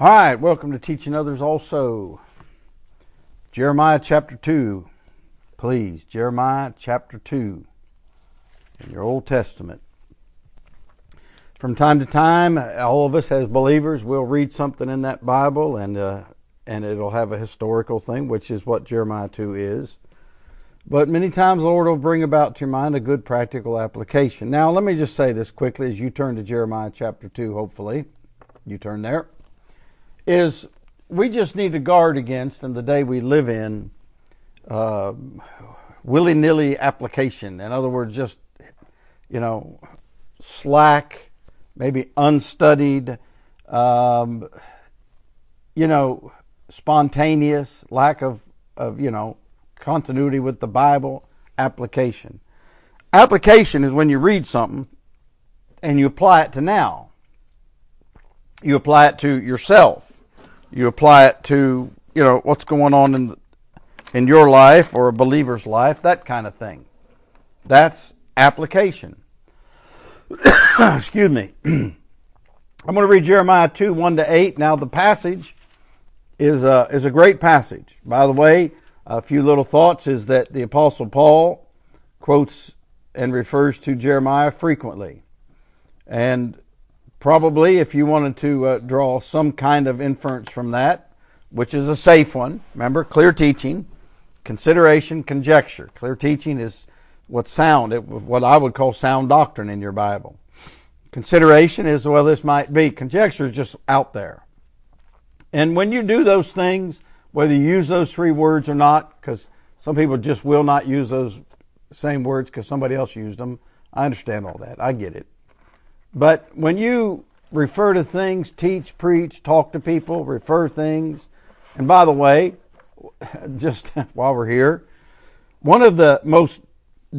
All right, welcome to Teaching Others Also. Jeremiah chapter 2. Please, Jeremiah chapter 2 in your Old Testament. From time to time, all of us as believers will read something in that Bible and uh, and it'll have a historical thing, which is what Jeremiah 2 is. But many times the Lord will bring about to your mind a good practical application. Now, let me just say this quickly as you turn to Jeremiah chapter 2, hopefully. You turn there is we just need to guard against in the day we live in uh, willy nilly application. In other words, just, you know, slack, maybe unstudied, um, you know, spontaneous, lack of, of, you know, continuity with the Bible application. Application is when you read something and you apply it to now. You apply it to yourself you apply it to you know what's going on in the, in your life or a believer's life, that kind of thing. That's application. Excuse me. I'm going to read Jeremiah 2, 1 to 8. Now, the passage is a, is a great passage. By the way, a few little thoughts is that the Apostle Paul quotes and refers to Jeremiah frequently. And Probably, if you wanted to uh, draw some kind of inference from that, which is a safe one, remember, clear teaching, consideration, conjecture. Clear teaching is what sound, what I would call sound doctrine in your Bible. Consideration is, well, this might be. Conjecture is just out there. And when you do those things, whether you use those three words or not, because some people just will not use those same words because somebody else used them. I understand all that. I get it. But when you refer to things, teach, preach, talk to people, refer things, and by the way, just while we're here, one of the most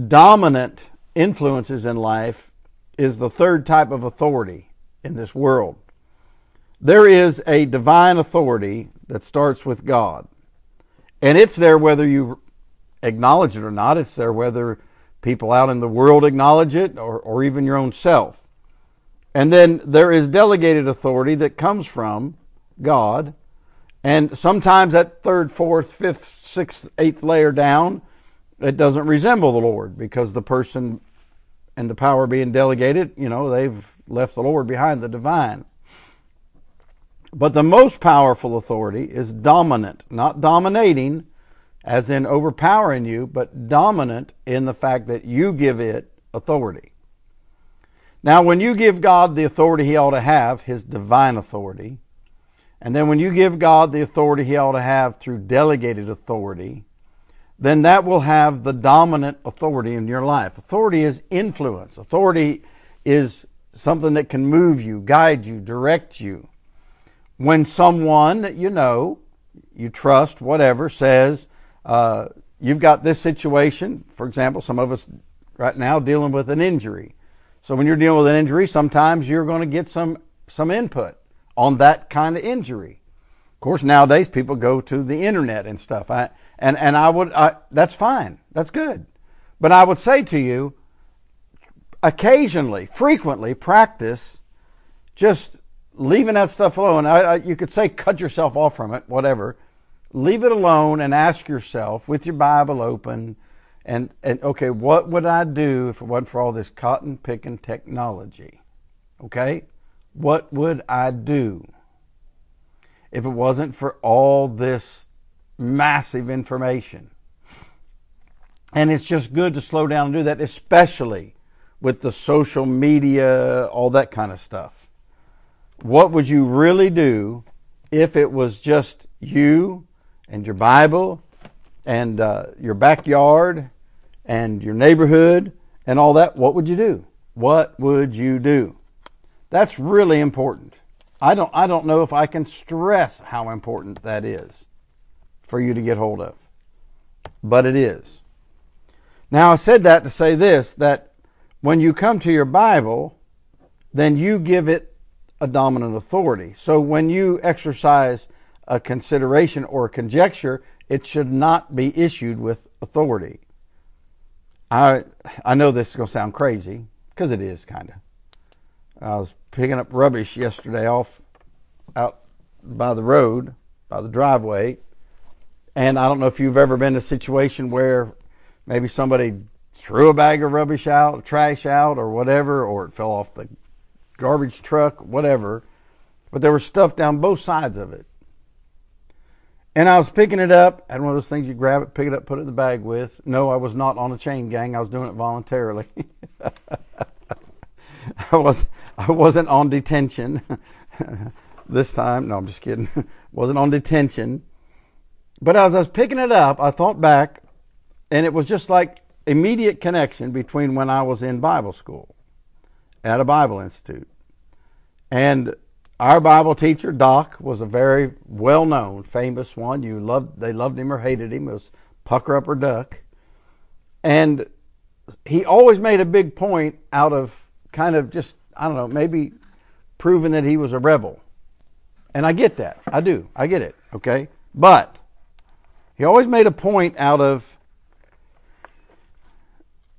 dominant influences in life is the third type of authority in this world. There is a divine authority that starts with God. And it's there whether you acknowledge it or not. It's there whether people out in the world acknowledge it or, or even your own self. And then there is delegated authority that comes from God. And sometimes that third, fourth, fifth, sixth, eighth layer down, it doesn't resemble the Lord because the person and the power being delegated, you know, they've left the Lord behind, the divine. But the most powerful authority is dominant, not dominating, as in overpowering you, but dominant in the fact that you give it authority. Now, when you give God the authority he ought to have, his divine authority, and then when you give God the authority he ought to have through delegated authority, then that will have the dominant authority in your life. Authority is influence. Authority is something that can move you, guide you, direct you. When someone that you know, you trust, whatever, says, uh, you've got this situation, for example, some of us right now dealing with an injury so when you're dealing with an injury, sometimes you're going to get some, some input on that kind of injury. Of course, nowadays people go to the internet and stuff. I, and, and I would, I, that's fine. That's good. But I would say to you, occasionally, frequently practice just leaving that stuff alone. I, I, you could say cut yourself off from it, whatever. Leave it alone and ask yourself with your Bible open, and, and okay, what would I do if it wasn't for all this cotton picking technology? Okay? What would I do if it wasn't for all this massive information? And it's just good to slow down and do that, especially with the social media, all that kind of stuff. What would you really do if it was just you and your Bible and uh, your backyard and your neighborhood and all that, what would you do? What would you do? That's really important. I don't, I don't know if I can stress how important that is for you to get hold of, but it is. Now, I said that to say this that when you come to your Bible, then you give it a dominant authority. So when you exercise a consideration or a conjecture, it should not be issued with authority. I I know this is gonna sound crazy because it is kind of. I was picking up rubbish yesterday off out by the road, by the driveway. And I don't know if you've ever been in a situation where maybe somebody threw a bag of rubbish out, trash out, or whatever, or it fell off the garbage truck, whatever. But there was stuff down both sides of it. And I was picking it up, and one of those things you grab it, pick it up, put it in the bag with. No, I was not on a chain gang. I was doing it voluntarily. I was I wasn't on detention this time. No, I'm just kidding. wasn't on detention. But as I was picking it up, I thought back, and it was just like immediate connection between when I was in Bible school at a Bible institute. And our Bible teacher, Doc, was a very well known, famous one. You loved they loved him or hated him. It was pucker up or duck. And he always made a big point out of kind of just, I don't know, maybe proving that he was a rebel. And I get that. I do. I get it. Okay? But he always made a point out of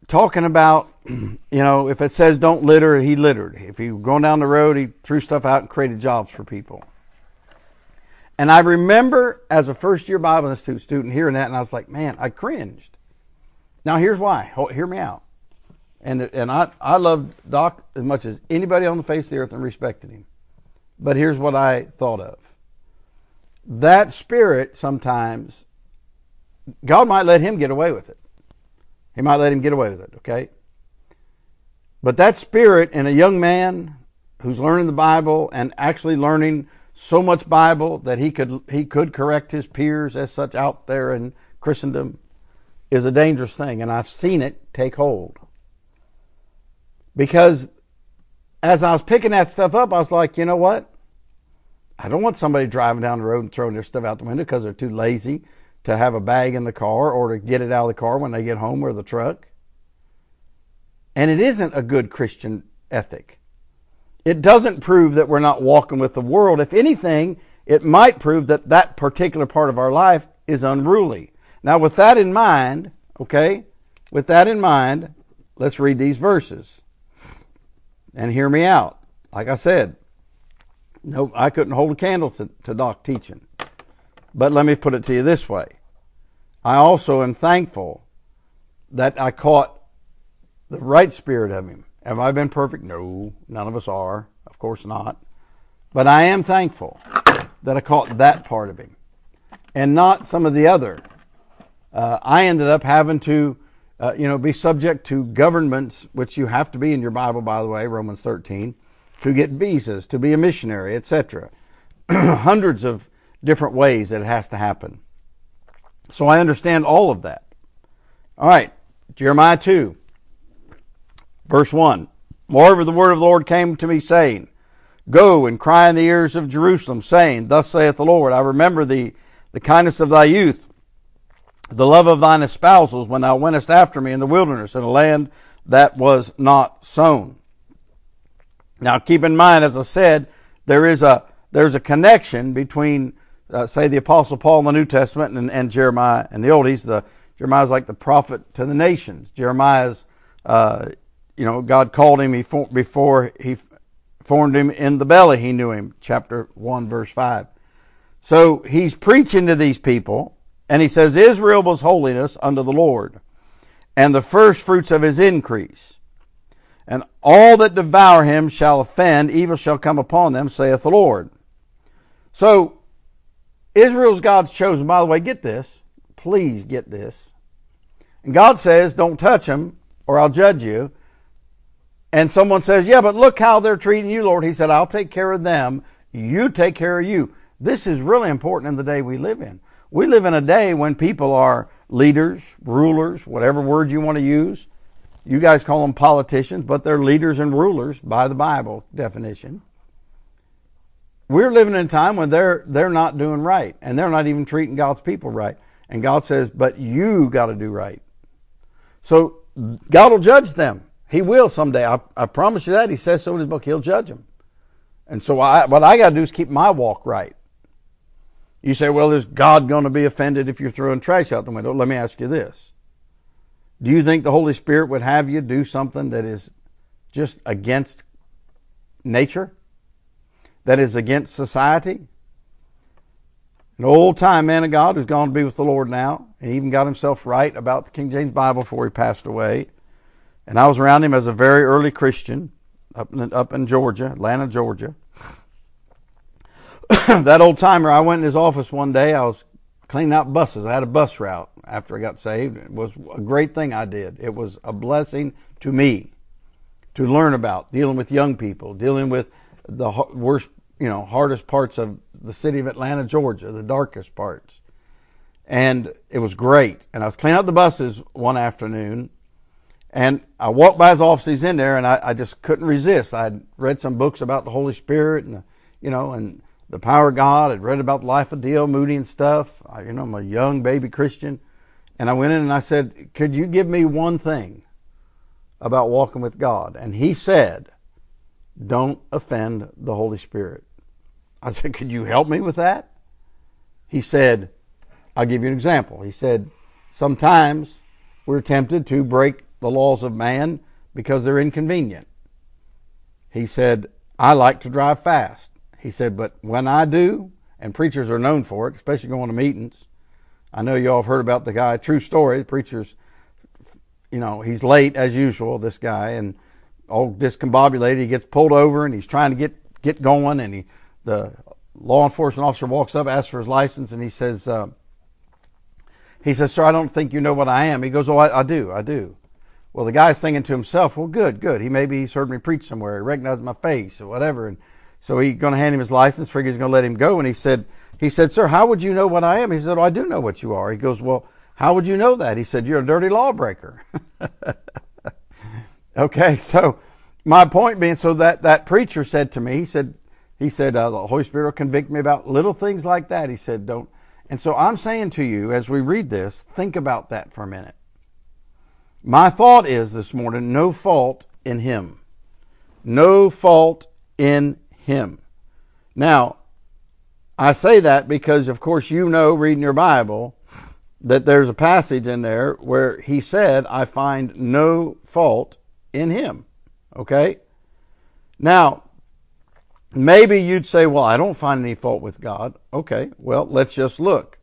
talking about, you know, if it says don't litter, he littered. If he was going down the road, he threw stuff out and created jobs for people. And I remember as a first year Bible Institute student hearing that, and I was like, man, I cringed. Now, here's why. Hear me out. And, and I, I loved Doc as much as anybody on the face of the earth and respected him. But here's what I thought of. That spirit sometimes, God might let him get away with it. He might let him get away with it, okay? But that spirit in a young man who's learning the Bible and actually learning so much Bible that he could he could correct his peers as such out there in Christendom is a dangerous thing, and I've seen it take hold. Because as I was picking that stuff up, I was like, you know what? I don't want somebody driving down the road and throwing their stuff out the window because they're too lazy to have a bag in the car or to get it out of the car when they get home or the truck. And it isn't a good Christian ethic. It doesn't prove that we're not walking with the world. If anything, it might prove that that particular part of our life is unruly. Now, with that in mind, okay, with that in mind, let's read these verses and hear me out. Like I said, no, I couldn't hold a candle to, to Doc teaching. But let me put it to you this way. I also am thankful that I caught the right spirit of him. Have I been perfect? No, none of us are. Of course not. But I am thankful that I caught that part of him and not some of the other. Uh, I ended up having to uh, you know, be subject to governments, which you have to be in your Bible, by the way, Romans 13, to get visas, to be a missionary, etc. Hundreds of different ways that it has to happen. So I understand all of that. All right, Jeremiah 2, verse 1. Moreover, the word of the Lord came to me, saying, Go and cry in the ears of Jerusalem, saying, Thus saith the Lord, I remember thee, the kindness of thy youth the love of thine espousals when thou wentest after me in the wilderness in a land that was not sown. Now keep in mind, as I said, there is a, there's a connection between, uh, say, the apostle Paul in the New Testament and, and Jeremiah and the Old. He's the, Jeremiah's like the prophet to the nations. Jeremiah's, uh, you know, God called him before he formed him in the belly. He knew him. Chapter 1, verse 5. So he's preaching to these people and he says, Israel was holiness unto the Lord, and the first fruits of his increase. And all that devour him shall offend, evil shall come upon them, saith the Lord. So, Israel's God's chosen. By the way, get this. Please get this. And God says, don't touch him, or I'll judge you. And someone says, yeah, but look how they're treating you, Lord. He said, I'll take care of them. You take care of you. This is really important in the day we live in. We live in a day when people are leaders, rulers, whatever word you want to use. You guys call them politicians, but they're leaders and rulers by the Bible definition. We're living in a time when they're they're not doing right and they're not even treating God's people right. And God says, "But you got to do right." So God will judge them. He will someday. I, I promise you that. He says so in his book. He'll judge them. And so I, what I got to do is keep my walk right. You say, well, is God going to be offended if you're throwing trash out the window? Let me ask you this. Do you think the Holy Spirit would have you do something that is just against nature? That is against society? an old time man of God who's gone to be with the Lord now, and even got himself right about the King James Bible before he passed away. And I was around him as a very early Christian up in, up in Georgia, Atlanta, Georgia. that old timer, I went in his office one day. I was cleaning out buses. I had a bus route after I got saved. It was a great thing I did. It was a blessing to me to learn about dealing with young people, dealing with the worst, you know, hardest parts of the city of Atlanta, Georgia, the darkest parts. And it was great. And I was cleaning out the buses one afternoon and I walked by his office, he's in there, and I, I just couldn't resist. I would read some books about the Holy Spirit and, you know, and the power of God. I'd read about the life of D.L. Moody and stuff. I, you know, I'm a young baby Christian. And I went in and I said, could you give me one thing about walking with God? And he said, don't offend the Holy Spirit. I said, could you help me with that? He said, I'll give you an example. He said, sometimes we're tempted to break the laws of man because they're inconvenient. He said, I like to drive fast. He said, but when I do, and preachers are known for it, especially going to meetings. I know y'all have heard about the guy, true story, the preacher's, you know, he's late as usual, this guy, and all discombobulated. He gets pulled over and he's trying to get, get going and he, the law enforcement officer walks up, asks for his license, and he says, uh, he says, sir, I don't think you know what I am. He goes, oh, I, I do, I do. Well, the guy's thinking to himself, well, good, good. He maybe he's heard me preach somewhere. He recognized my face or whatever. And so he's going to hand him his license, figure he's going to let him go. And he said, he said, sir, how would you know what I am? He said, oh, I do know what you are. He goes, well, how would you know that? He said, you're a dirty lawbreaker. okay. So my point being, so that, that preacher said to me, he said, he said, uh, the Holy Spirit will convict me about little things like that. He said, don't. And so I'm saying to you, as we read this, think about that for a minute. My thought is this morning no fault in him. No fault in him. Now, I say that because, of course, you know, reading your Bible, that there's a passage in there where he said, I find no fault in him. Okay? Now, maybe you'd say, well, I don't find any fault with God. Okay, well, let's just look.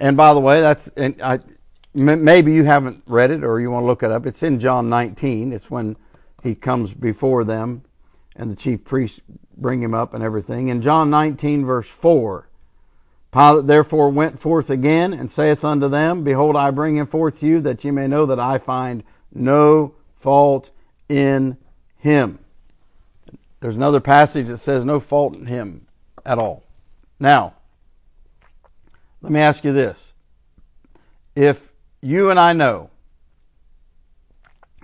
And by the way, that's, and I, maybe you haven't read it or you want to look it up. It's in John 19. It's when he comes before them and the chief priests bring him up and everything. In John 19 verse 4, Pilate therefore went forth again and saith unto them, Behold, I bring him forth to you that ye may know that I find no fault in him. There's another passage that says no fault in him at all. Now, let me ask you this. If you and I know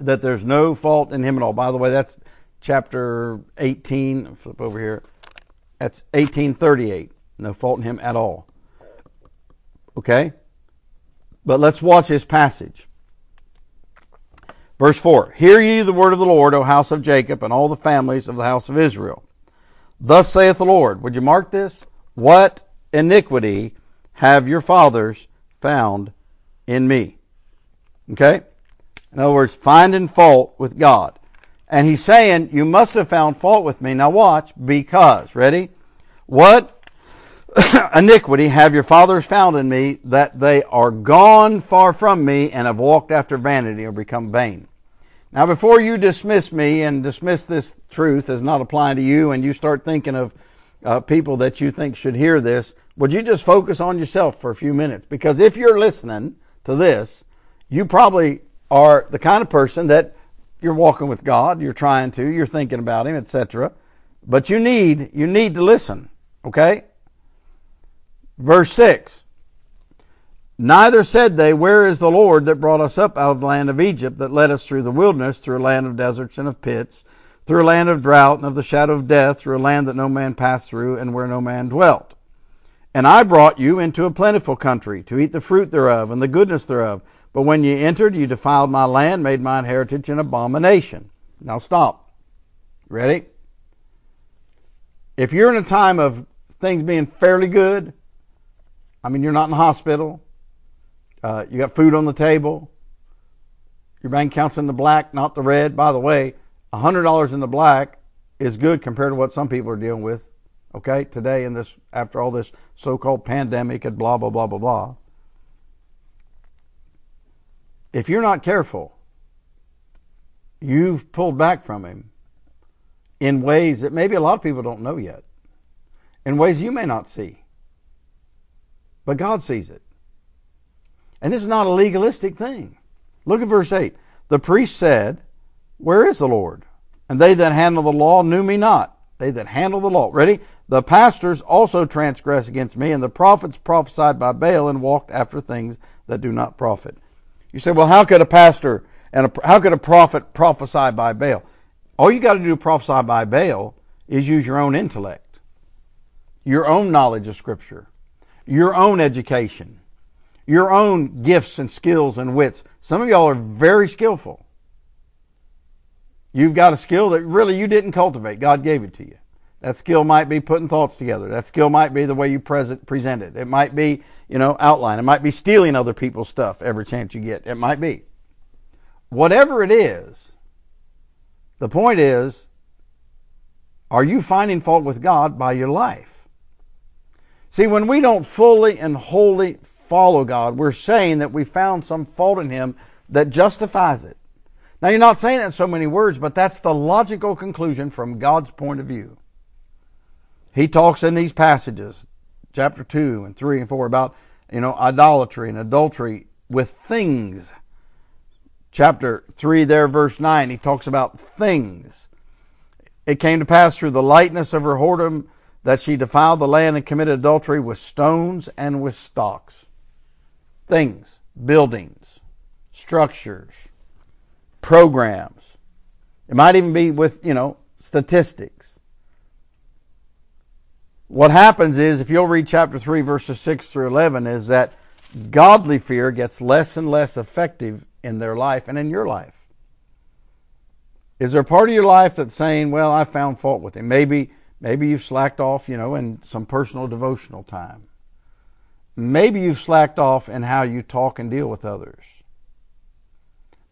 that there's no fault in him at all. By the way, that's chapter 18. Flip over here. That's 1838. No fault in him at all. Okay? But let's watch his passage. Verse 4 Hear ye the word of the Lord, O house of Jacob, and all the families of the house of Israel. Thus saith the Lord. Would you mark this? What iniquity have your fathers found in me. Okay? In other words, finding fault with God. And he's saying, You must have found fault with me. Now watch, because, ready? What iniquity have your fathers found in me that they are gone far from me and have walked after vanity or become vain? Now, before you dismiss me and dismiss this truth as not applying to you and you start thinking of uh, people that you think should hear this, would you just focus on yourself for a few minutes? Because if you're listening to this, you probably are the kind of person that you're walking with God, you're trying to, you're thinking about Him, etc. But you need, you need to listen. Okay? Verse 6. Neither said they, Where is the Lord that brought us up out of the land of Egypt, that led us through the wilderness, through a land of deserts and of pits, through a land of drought and of the shadow of death, through a land that no man passed through, and where no man dwelt. And I brought you into a plentiful country to eat the fruit thereof and the goodness thereof. But when ye entered, you defiled my land, made mine heritage an abomination. Now stop. Ready? If you're in a time of things being fairly good, I mean, you're not in the hospital, uh, you got food on the table, your bank account's in the black, not the red. By the way, $100 in the black is good compared to what some people are dealing with okay, today in this, after all this so called pandemic and blah, blah, blah, blah, blah. If you're not careful, you've pulled back from Him in ways that maybe a lot of people don't know yet, in ways you may not see. But God sees it. And this is not a legalistic thing. Look at verse 8. The priest said, Where is the Lord? And they that handle the law knew me not. They that handle the law. Ready? The pastors also transgress against me, and the prophets prophesied by Baal and walked after things that do not profit. You say, well, how could a pastor and a, how could a prophet prophesy by Baal? All you got to do to prophesy by Baal is use your own intellect, your own knowledge of Scripture, your own education, your own gifts and skills and wits. Some of y'all are very skillful. You've got a skill that really you didn't cultivate. God gave it to you. That skill might be putting thoughts together. That skill might be the way you present, present it. It might be, you know, outline. It might be stealing other people's stuff every chance you get. It might be. Whatever it is, the point is, are you finding fault with God by your life? See, when we don't fully and wholly follow God, we're saying that we found some fault in Him that justifies it. Now, you're not saying it in so many words, but that's the logical conclusion from God's point of view. He talks in these passages, chapter 2 and 3 and 4, about, you know, idolatry and adultery with things. Chapter 3 there, verse 9, he talks about things. It came to pass through the lightness of her whoredom that she defiled the land and committed adultery with stones and with stocks. Things, buildings, structures, programs. It might even be with, you know, statistics. What happens is, if you'll read chapter 3, verses 6 through 11, is that godly fear gets less and less effective in their life and in your life. Is there a part of your life that's saying, well, I found fault with him? Maybe, maybe you've slacked off, you know, in some personal devotional time. Maybe you've slacked off in how you talk and deal with others.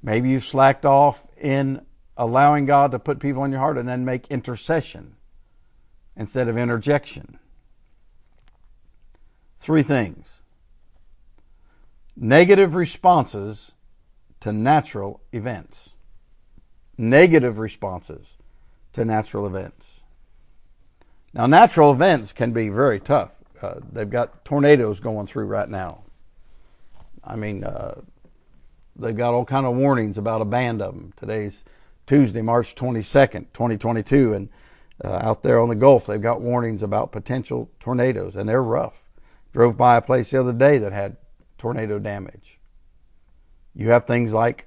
Maybe you've slacked off in allowing God to put people in your heart and then make intercession instead of interjection. Three things negative responses to natural events. Negative responses to natural events. Now, natural events can be very tough. Uh, they've got tornadoes going through right now. I mean, uh, they've got all kind of warnings about a band of them. Today's Tuesday, March 22nd, 2022, and uh, out there on the Gulf, they've got warnings about potential tornadoes, and they're rough. Drove by a place the other day that had tornado damage. You have things like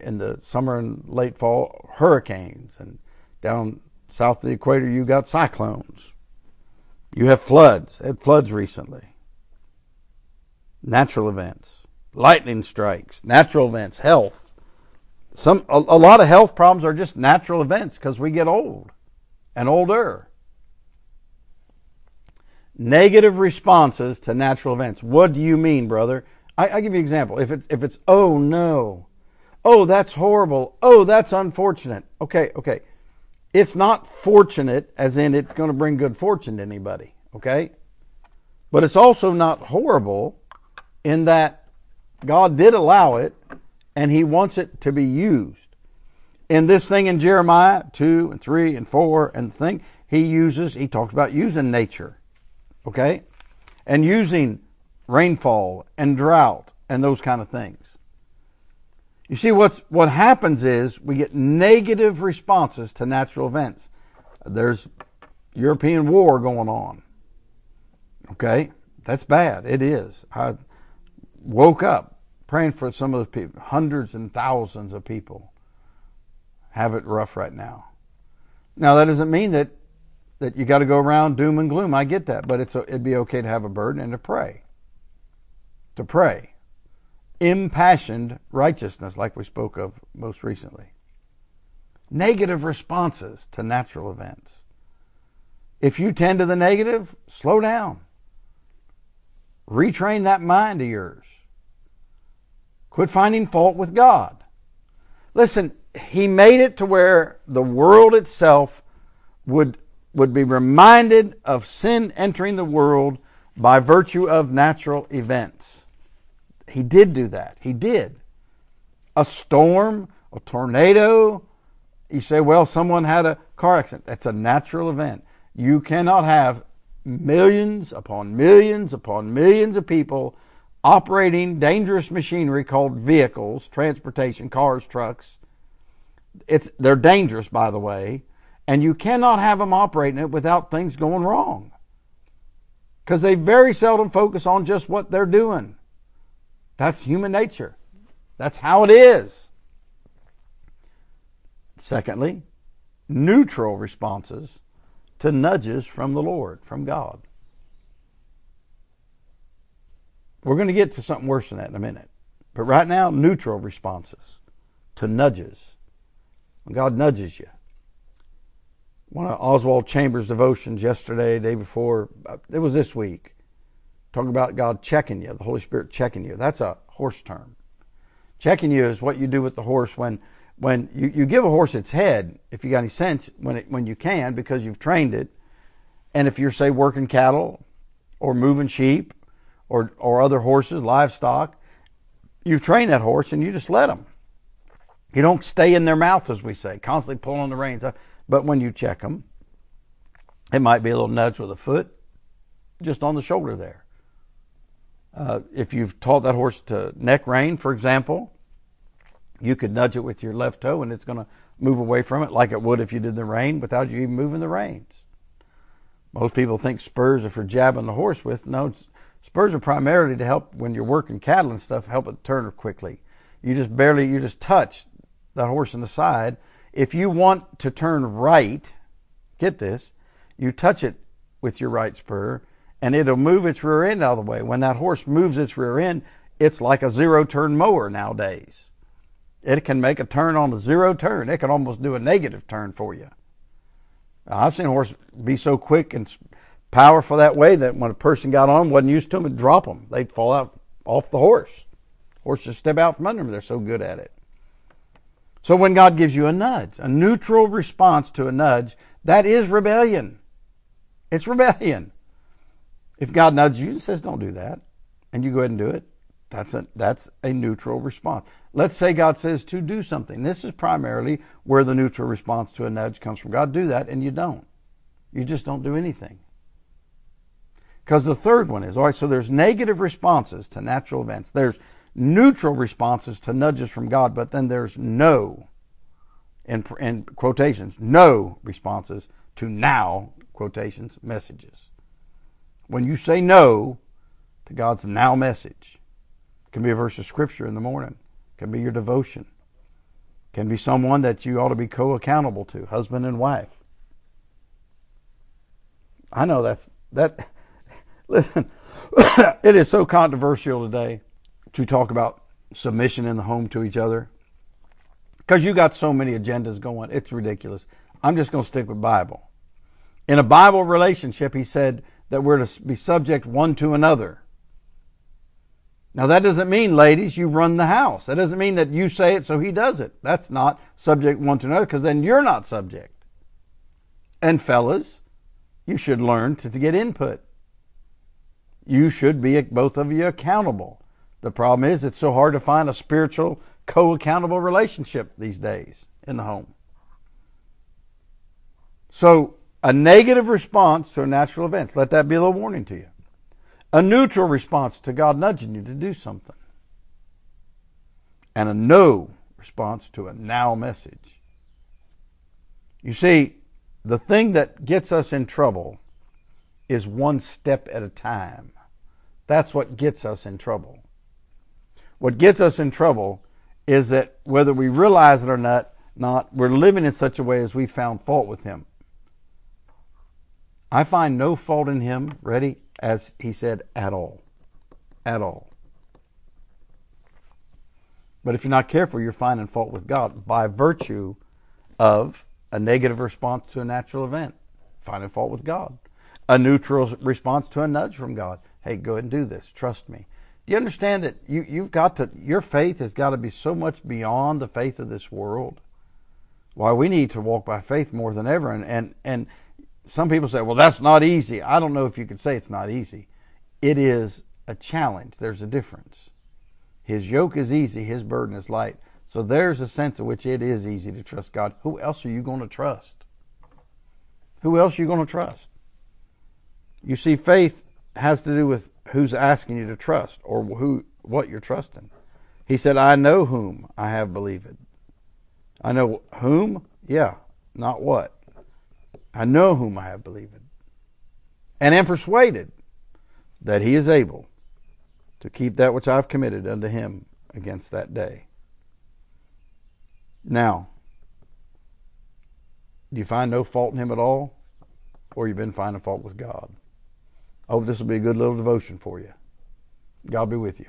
in the summer and late fall hurricanes, and down south of the equator, you've got cyclones. You have floods. Had floods recently. Natural events lightning strikes, natural events, health. Some a, a lot of health problems are just natural events because we get old and older. Negative responses to natural events. What do you mean, brother? I, I give you an example. If it's if it's oh no, oh that's horrible, oh that's unfortunate. Okay, okay. It's not fortunate as in it's going to bring good fortune to anybody. Okay, but it's also not horrible in that God did allow it, and He wants it to be used. In this thing in Jeremiah 2 and 3 and 4 and thing, He uses, He talks about using nature, okay? And using rainfall and drought and those kind of things. You see, what's, what happens is we get negative responses to natural events. There's European war going on. Okay? That's bad. It is. I woke up praying for some of the people. Hundreds and thousands of people have it rough right now. Now that doesn't mean that that you got to go around doom and gloom. I get that, but it's a, it'd be okay to have a burden and to pray. To pray. Impassioned righteousness, like we spoke of most recently. Negative responses to natural events. If you tend to the negative, slow down. Retrain that mind of yours. Quit finding fault with God. Listen, He made it to where the world itself would would be reminded of sin entering the world by virtue of natural events. He did do that. He did. A storm, a tornado. You say, well, someone had a car accident. That's a natural event. You cannot have millions upon millions upon millions of people operating dangerous machinery called vehicles, transportation, cars, trucks. It's, they're dangerous, by the way, and you cannot have them operating it without things going wrong. Because they very seldom focus on just what they're doing. That's human nature. That's how it is. Secondly, neutral responses to nudges from the Lord, from God. We're going to get to something worse than that in a minute. But right now, neutral responses to nudges. When God nudges you. One of Oswald Chambers' devotions yesterday, day before, uh, it was this week, talking about God checking you, the Holy Spirit checking you. That's a horse term. Checking you is what you do with the horse when when you, you give a horse its head, if you got any sense, when it, when you can, because you've trained it, and if you're say working cattle or moving sheep or, or other horses, livestock, you've trained that horse and you just let them. You don't stay in their mouth, as we say, constantly pulling the reins. But when you check them, it might be a little nudge with a foot, just on the shoulder there. Uh, if you've taught that horse to neck rein, for example, you could nudge it with your left toe and it's going to move away from it like it would if you did the rein without you even moving the reins. Most people think spurs are for jabbing the horse with. No, Spurs are primarily to help when you're working cattle and stuff, help it turn quickly. You just barely, you just touch that horse in the side. If you want to turn right, get this, you touch it with your right spur and it'll move its rear end out of the way. When that horse moves its rear end, it's like a zero turn mower nowadays. It can make a turn on a zero turn. It can almost do a negative turn for you. I've seen a horse be so quick and powerful that way that when a person got on, wasn't used to them, it'd drop them. They'd fall out off the horse. Horses step out from under them. They're so good at it. So when God gives you a nudge, a neutral response to a nudge, that is rebellion. It's rebellion. If God nudges you and says, don't do that, and you go ahead and do it, that's a, that's a neutral response. Let's say God says to do something. This is primarily where the neutral response to a nudge comes from. God, do that, and you don't. You just don't do anything. Because the third one is all right, so there's negative responses to natural events, there's neutral responses to nudges from God, but then there's no, in, in quotations, no responses to now, quotations, messages. When you say no to God's now message, it can be a verse of scripture in the morning, it can be your devotion, it can be someone that you ought to be co accountable to, husband and wife. I know that's that Listen, it is so controversial today to talk about submission in the home to each other because you got so many agendas going. It's ridiculous. I'm just going to stick with Bible. In a Bible relationship, he said that we're to be subject one to another. Now that doesn't mean, ladies, you run the house. That doesn't mean that you say it so he does it. That's not subject one to another because then you're not subject. And fellas, you should learn to, to get input you should be both of you accountable. The problem is it's so hard to find a spiritual co-accountable relationship these days in the home. So a negative response to natural event, let that be a little warning to you. A neutral response to God nudging you to do something. And a no response to a now message. You see, the thing that gets us in trouble is one step at a time. That's what gets us in trouble. What gets us in trouble is that whether we realize it or not, not we're living in such a way as we found fault with him. I find no fault in him, ready, as he said, at all. At all. But if you're not careful, you're finding fault with God by virtue of a negative response to a natural event, finding fault with God a neutral response to a nudge from God. Hey, go ahead and do this. Trust me. You understand that you, you've got to, your faith has got to be so much beyond the faith of this world? Why we need to walk by faith more than ever. And, and, and some people say, well, that's not easy. I don't know if you could say it's not easy. It is a challenge. There's a difference. His yoke is easy, his burden is light. So there's a sense in which it is easy to trust God. Who else are you going to trust? Who else are you going to trust? You see, faith has to do with who's asking you to trust or who what you're trusting. He said, I know whom I have believed. I know whom? Yeah, not what. I know whom I have believed. And am persuaded that he is able to keep that which I've committed unto him against that day. Now, do you find no fault in him at all? Or you've been finding fault with God? I hope this will be a good little devotion for you. God be with you.